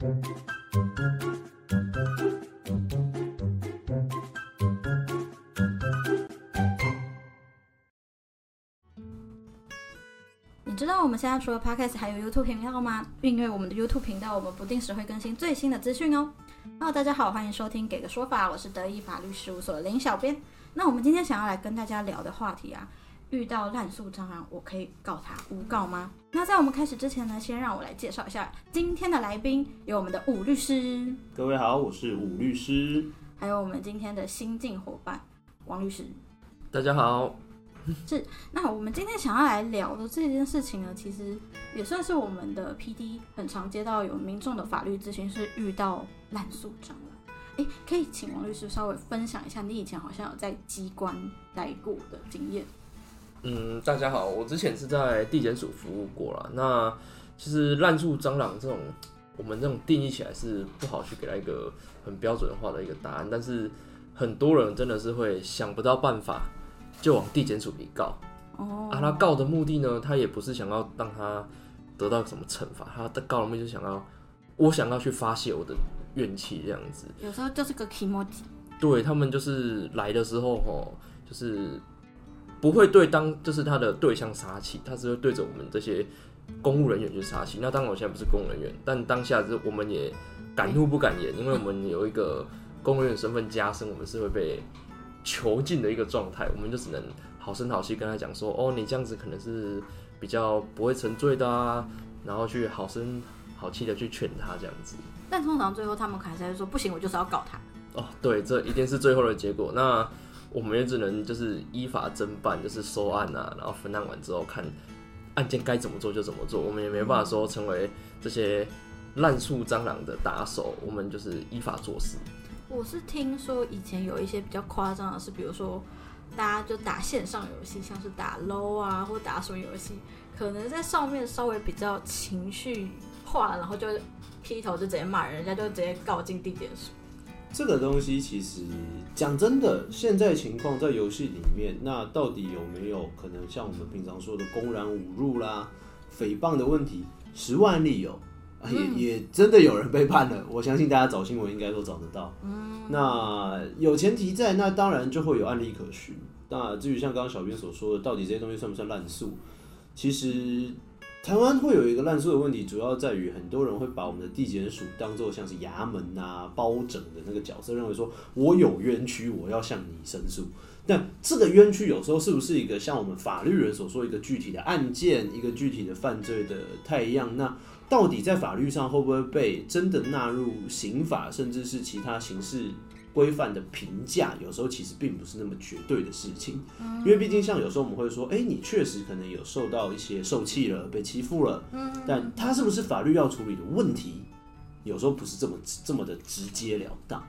你知道我们现在除了 Podcast 还有 YouTube 频道吗？订阅我们的 YouTube 频道，我们不定时会更新最新的资讯哦。Hello，大家好，欢迎收听《给个说法》，我是德意法律事务所的林小编。那我们今天想要来跟大家聊的话题啊，遇到滥诉蟑螂，我可以告他诬告吗？那在我们开始之前呢，先让我来介绍一下今天的来宾，有我们的武律师，各位好，我是武律师。还有我们今天的新晋伙伴王律师。大家好，是那我们今天想要来聊的这件事情呢，其实也算是我们的 PD 很常接到有民众的法律咨询是遇到滥诉蟑螂。哎，可以请王律师稍微分享一下你以前好像有在机关待过的经验。嗯，大家好，我之前是在地检署服务过了。那其实滥树蟑螂这种，我们这种定义起来是不好去给它一个很标准化的一个答案，但是很多人真的是会想不到办法，就往地检署里告。哦，啊，他告的目的呢，他也不是想要让他得到什么惩罚，他的告的目的就是想要，我想要去发泄我的怨气这样子。有时候就是个 i m o 对他们就是来的时候吼，就是不会对当就是他的对象杀气，他只会对着我们这些公务人员去杀气。那当然我现在不是公务人员，但当下是我们也敢怒不敢言，因为我们有一个公务人员身份加深，我们是会被囚禁的一个状态，我们就只能好声好气跟他讲说，哦，你这样子可能是比较不会沉醉的啊，然后去好声好气的去劝他这样子。但通常最后他们还是会说不行，我就是要告他。哦，对，这一定是最后的结果。那我们也只能就是依法侦办，就是收案啊，然后分案完之后看案件该怎么做就怎么做。我们也没办法说成为这些滥诉蟑螂的打手，我们就是依法做事。我是听说以前有一些比较夸张的是，比如说大家就打线上游戏，像是打 low 啊，或打什么游戏，可能在上面稍微比较情绪化，然后就劈头就直接骂人，人家就直接告进地检署。这个东西其实讲真的，现在情况在游戏里面，那到底有没有可能像我们平常说的公然侮辱啦、诽谤的问题，十万例有，啊也也真的有人被判了。我相信大家找新闻应该都找得到。嗯那有前提在，那当然就会有案例可循。那至于像刚刚小编所说的，到底这些东西算不算滥诉？其实台湾会有一个滥诉的问题，主要在于很多人会把我们的地检署当做像是衙门啊、包拯的那个角色，认为说我有冤屈，我要向你申诉。但这个冤屈有时候是不是一个像我们法律人所说一个具体的案件、一个具体的犯罪的太一样？那到底在法律上会不会被真的纳入刑法，甚至是其他刑事规范的评价？有时候其实并不是那么绝对的事情，因为毕竟像有时候我们会说，哎、你确实可能有受到一些受气了、被欺负了，但他是不是法律要处理的问题，有时候不是这么这么的直截了当。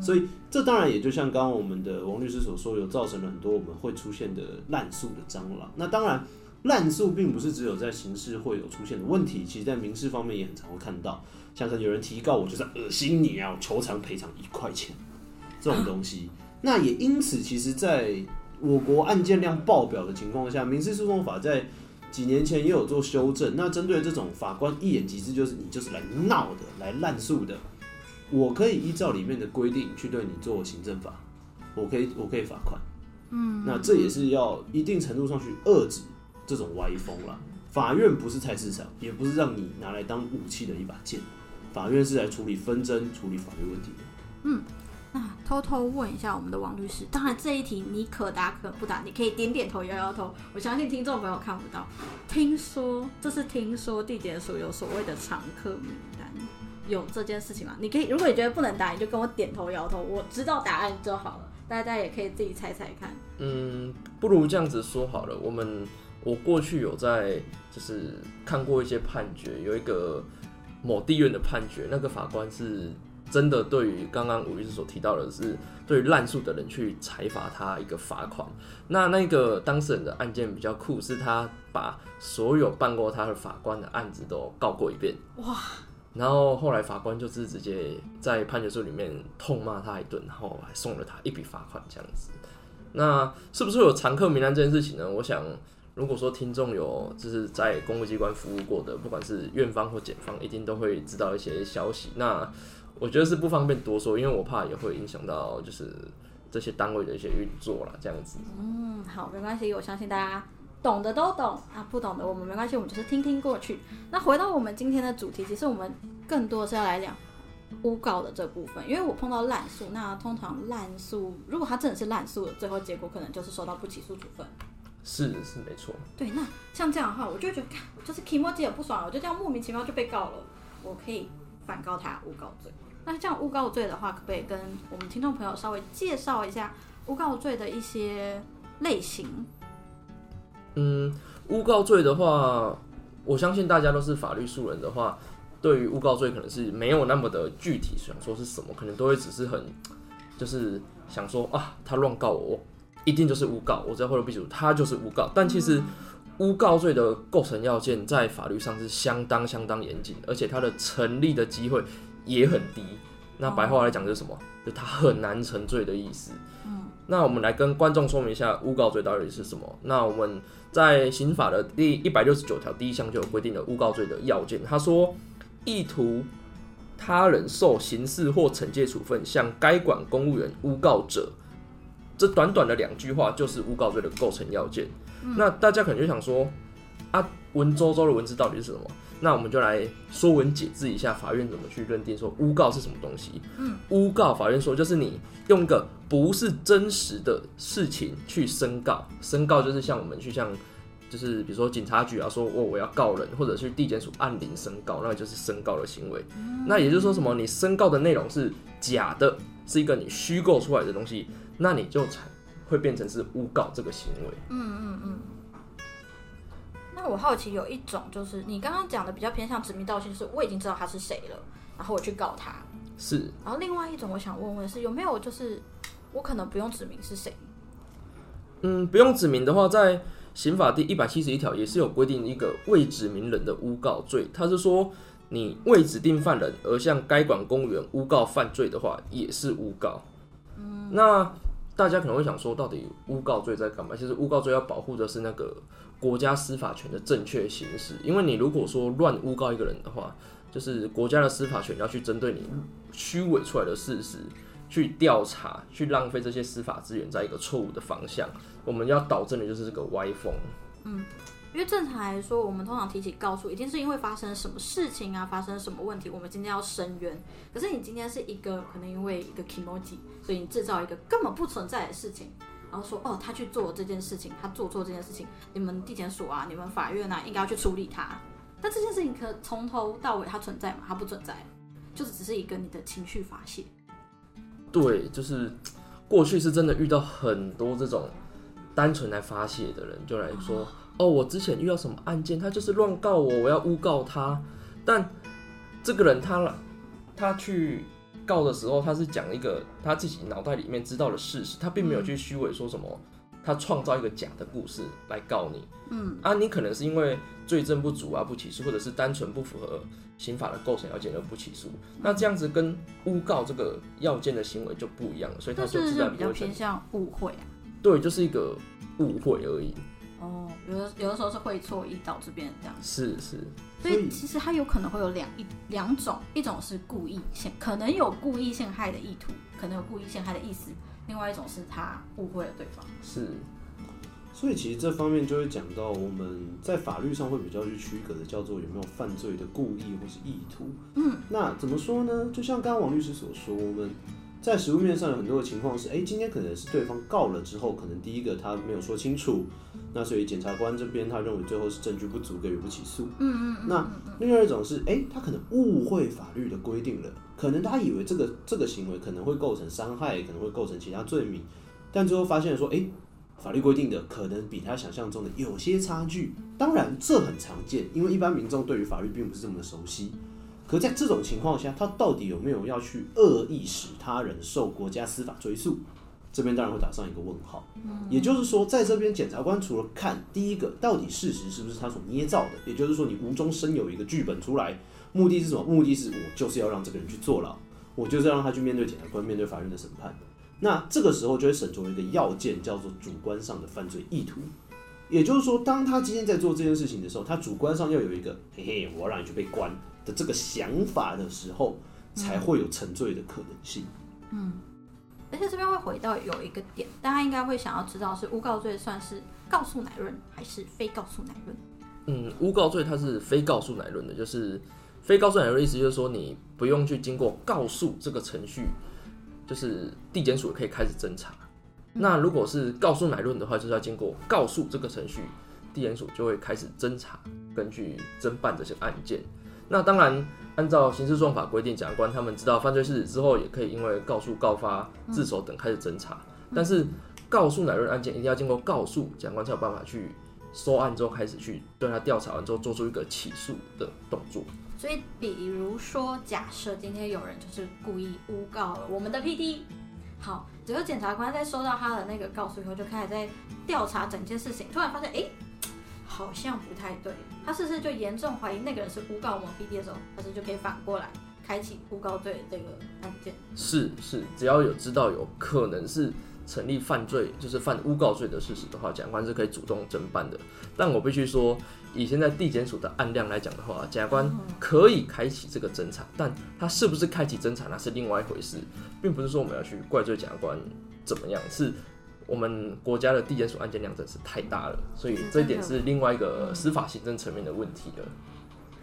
所以这当然也就像刚刚我们的王律师所说，有造成了很多我们会出现的滥诉的蟑螂。那当然，滥诉并不是只有在刑事会有出现的问题，其实在民事方面也很常会看到，像是有人提告我就是恶心你啊，我求偿赔偿一块钱这种东西。那也因此，其实在我国案件量爆表的情况下，民事诉讼法在几年前也有做修正。那针对这种法官一眼即知，就是你就是来闹的、来滥诉的，我可以依照里面的规定去对你做行政法，我可以我可以罚款。嗯，那这也是要一定程度上去遏制这种歪风了。法院不是菜市场，也不是让你拿来当武器的一把剑，法院是来处理纷争、处理法律问题的。那偷偷问一下我们的王律师，当然这一题你可答可不答，你可以点点头、摇摇头。我相信听众朋友看不到。听说这是听说地检署有所谓的常客名单，有这件事情吗？你可以，如果你觉得不能答，你就跟我点头摇头，我知道答案就好了。大家也可以自己猜猜看。嗯，不如这样子说好了，我们我过去有在就是看过一些判决，有一个某地院的判决，那个法官是真的对于刚刚吴律师所提到的是对于滥诉的人去裁罚他一个罚款。那那个当事人的案件比较酷，是他把所有办过他的法官的案子都告过一遍。哇！然后后来法官就是直接在判决书里面痛骂他一顿，然后还送了他一笔罚款这样子。那是不是有常客名单这件事情呢？我想如果说听众有就是在公务机关服务过的，不管是院方或检方，一定都会知道一些消息。那我觉得是不方便多说，因为我怕也会影响到就是这些单位的一些运作啦，这样子。嗯，好，没关系，我相信大家懂的都懂啊，不懂的我们没关系，我们就是听听过去。那回到我们今天的主题，其实我们更多是要来讲诬告的这部分，因为我碰到滥诉，那通常滥诉如果他真的是滥诉的，最后结果可能就是收到不起诉处分。是是没错，对，那像这样的话，我就觉得，看我就是 Kimoji 也不爽，我就这样莫名其妙就被告了，我可以反告他诬告罪。那这样诬告罪的话，可不可以跟我们听众朋友稍微介绍一下诬告罪的一些类型？嗯，诬告罪的话，我相信大家都是法律素人的话，对于诬告罪可能是没有那么的具体，想说是什么，可能都会只是很就是想说啊，他乱告我，我一定就是诬告，我只要获得必主，他就是诬告。但其实诬告罪的构成要件在法律上是相当相当严谨，而且它的成立的机会也很低。那白话来讲就是什么？就它很难成罪的意思。嗯，那我们来跟观众说明一下诬告罪到底是什么。那我们在刑法的第一百六十九条第一项就有规定了诬告罪的要件。他说，意图他人受刑事或惩戒处分，向该管公务员诬告者，这短短的两句话就是诬告罪的构成要件。那大家可能就想说，啊，文绉绉的文字到底是什么？那我们就来说文解字一下，法院怎么去认定说诬告是什么东西？嗯，诬告法院说就是你用一个不是真实的事情去申告，申告就是像我们去像就是比如说警察局啊说哦我要告人，或者去地检署按铃申告，那就是申告的行为。那也就是说什么？你申告的内容是假的，是一个你虚构出来的东西，那你就才会变成是诬告这个行为。嗯嗯嗯。那我好奇有一种就是你刚刚讲的比较偏向指名道姓，是我已经知道他是谁了，然后我去告他。是，然后另外一种我想问问是有没有就是我可能不用指明是谁？嗯，不用指明的话，在刑法第一百七十一条也是有规定一个未指明人的诬告罪，他是说你未指定犯人而向该管公务员诬告犯罪的话，也是诬告。嗯，那大家可能会想说，到底诬告罪在干嘛？其实诬告罪要保护的是那个国家司法权的正确行使，因为你如果说乱诬告一个人的话，就是国家的司法权要去针对你虚伪出来的事实去调查，去浪费这些司法资源在一个错误的方向。我们要导正的就是这个歪风。嗯因为正常来说，我们通常提起告诉，一定是因为发生什么事情啊，发生什么问题，我们今天要申冤。可是你今天是一个可能因为一个 emoji，所以你制造一个根本不存在的事情，然后说哦，他去做这件事情，他做错这件事情，你们地检署啊，你们法院啊，应该要去处理他。但这件事情可从头到尾它存在吗？它不存在，就是只是一个你的情绪发泄。对，就是过去是真的遇到很多这种单纯来发泄的人，就来说，我之前遇到什么案件，他就是乱告我，我要诬告他。但这个人他他去告的时候，他是讲一个他自己脑袋里面知道的事实，他并没有去虚伪说什么，他创造一个假的故事来告你。嗯，啊，你可能是因为罪证不足啊不起诉，或者是单纯不符合刑法的构成要件而不起诉。那这样子跟诬告这个要件的行为就不一样了，所以他就是自不是比较。偏向误会啊？对，就是一个误会而已。哦，有的有的时候是会错意导致别人这样，是是，所以其实他有可能会有两一两种，一种是故意陷，可能有故意陷害的意图，可能有故意陷害的意思；，另外一种是他误会了对方。是，所以其实这方面就会讲到我们在法律上会比较去区隔的，叫做有没有犯罪的故意或是意图。嗯，那怎么说呢？就像刚刚王律师所说，我们在实物面上有很多的情况是，哎、今天可能是对方告了之后，可能第一个他没有说清楚，那所以检察官这边他认为最后是证据不足，给予不起诉。嗯嗯嗯，那另外一种是，哎、他可能误会法律的规定了，可能他以为这个这个行为可能会构成伤害，可能会构成其他罪名，但最后发现说，哎、法律规定的可能比他想象中的有些差距。当然，这很常见，因为一般民众对于法律并不是这么的熟悉。可在这种情况下，他到底有没有要去恶意使他人受国家司法追诉？这边当然会打上一个问号。也就是说，在这边检察官除了看第一个到底事实是不是他所捏造的，也就是说你无中生有一个剧本出来，目的是什么？目的是我就是要让这个人去坐牢，我就是要让他去面对检察官、面对法院的审判。那这个时候就会审出一个要件，叫做主观上的犯罪意图。也就是说，当他今天在做这件事情的时候，他主观上要有一个嘿嘿，我要让你去被关的这个想法的时候，才会有沉醉的可能性。而且这边会回到有一个点，大家应该会想要知道是诬告罪算是告诉乃论还是非告诉乃论？嗯，诬告罪它是非告诉乃论的，就是非告诉乃论的意思就是说你不用去经过告诉这个程序，就是地检署可以开始侦查。那如果是告诉乃论的话，就是要经过告诉这个程序，地检署就会开始侦查，根据侦办这些案件。那当然，按照刑事诉讼法规定，检察官他们知道犯罪事实之后，也可以因为告诉、告发、自首等开始侦查。但是告诉乃论案件一定要经过告诉，检察官才有办法去收案之后开始去对他调查完之后做出一个起诉的动作。所以，比如说，假设今天有人就是故意诬告了我们的 PD，好，只有检察官在收到他的那个告诉以后，就开始在调查整件事情，突然发现，哎，好像不太对，他是不是就严重怀疑那个人是诬告我们 PD 的时候，他是就可以反过来开启诬告罪这个案件？是是，只要有知道有可能是成立犯罪，就是犯诬告罪的事实的话，检察官是可以主动侦办的。但我必须说，以现在地检署的案量来讲的话，检察官可以开启这个侦查，但他是不是开启侦查那是另外一回事，并不是说我们要去怪罪检察官怎么样，是我们国家的地检署案件量真是太大了，所以这一点是另外一个司法行政层面的问题了。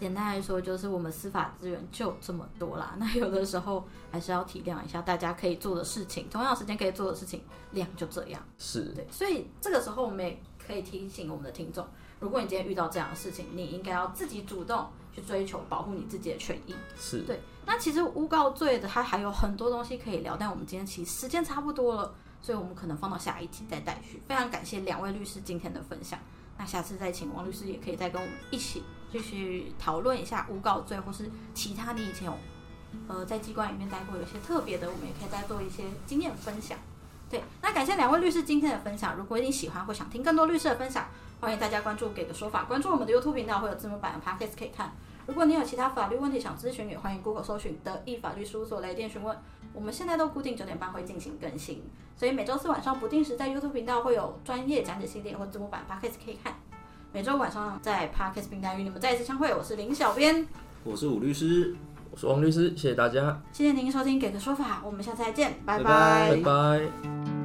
简单来说，就是我们司法资源就这么多啦。那有的时候还是要体谅一下大家可以做的事情，同样时间可以做的事情量就这样。是对，所以这个时候我们也可以提醒我们的听众，如果你今天遇到这样的事情，你应该要自己主动去追求保护你自己的权益。是，对，那其实诬告罪的它还有很多东西可以聊，但我们今天其实时间差不多了，所以我们可能放到下一集再带去。非常感谢两位律师今天的分享，那下次再请王律师也可以再跟我们一起继续讨论一下诬告罪，或是其他你以前有呃在机关里面待过有些特别的，我们也可以再做一些经验分享。对，那感谢两位律师今天的分享。如果你喜欢或想听更多律师的分享，欢迎大家关注“给个说法”，关注我们的 YouTube 频道，会有字幕版的 Podcast 可以看。如果你有其他法律问题想咨询，也欢迎 Google 搜寻德意法律事务所来电询问。我们现在都固定九点半会进行更新，所以每周四晚上不定时在 YouTube 频道会有专业讲解系列或字幕版 Podcast 可以看。每周晚上在 Podcast 平台与你们再一次相会，我是林小编，我是武律师，我是王律师，谢谢大家，谢谢您收听《给个说法》，我们下次再见，拜拜拜拜。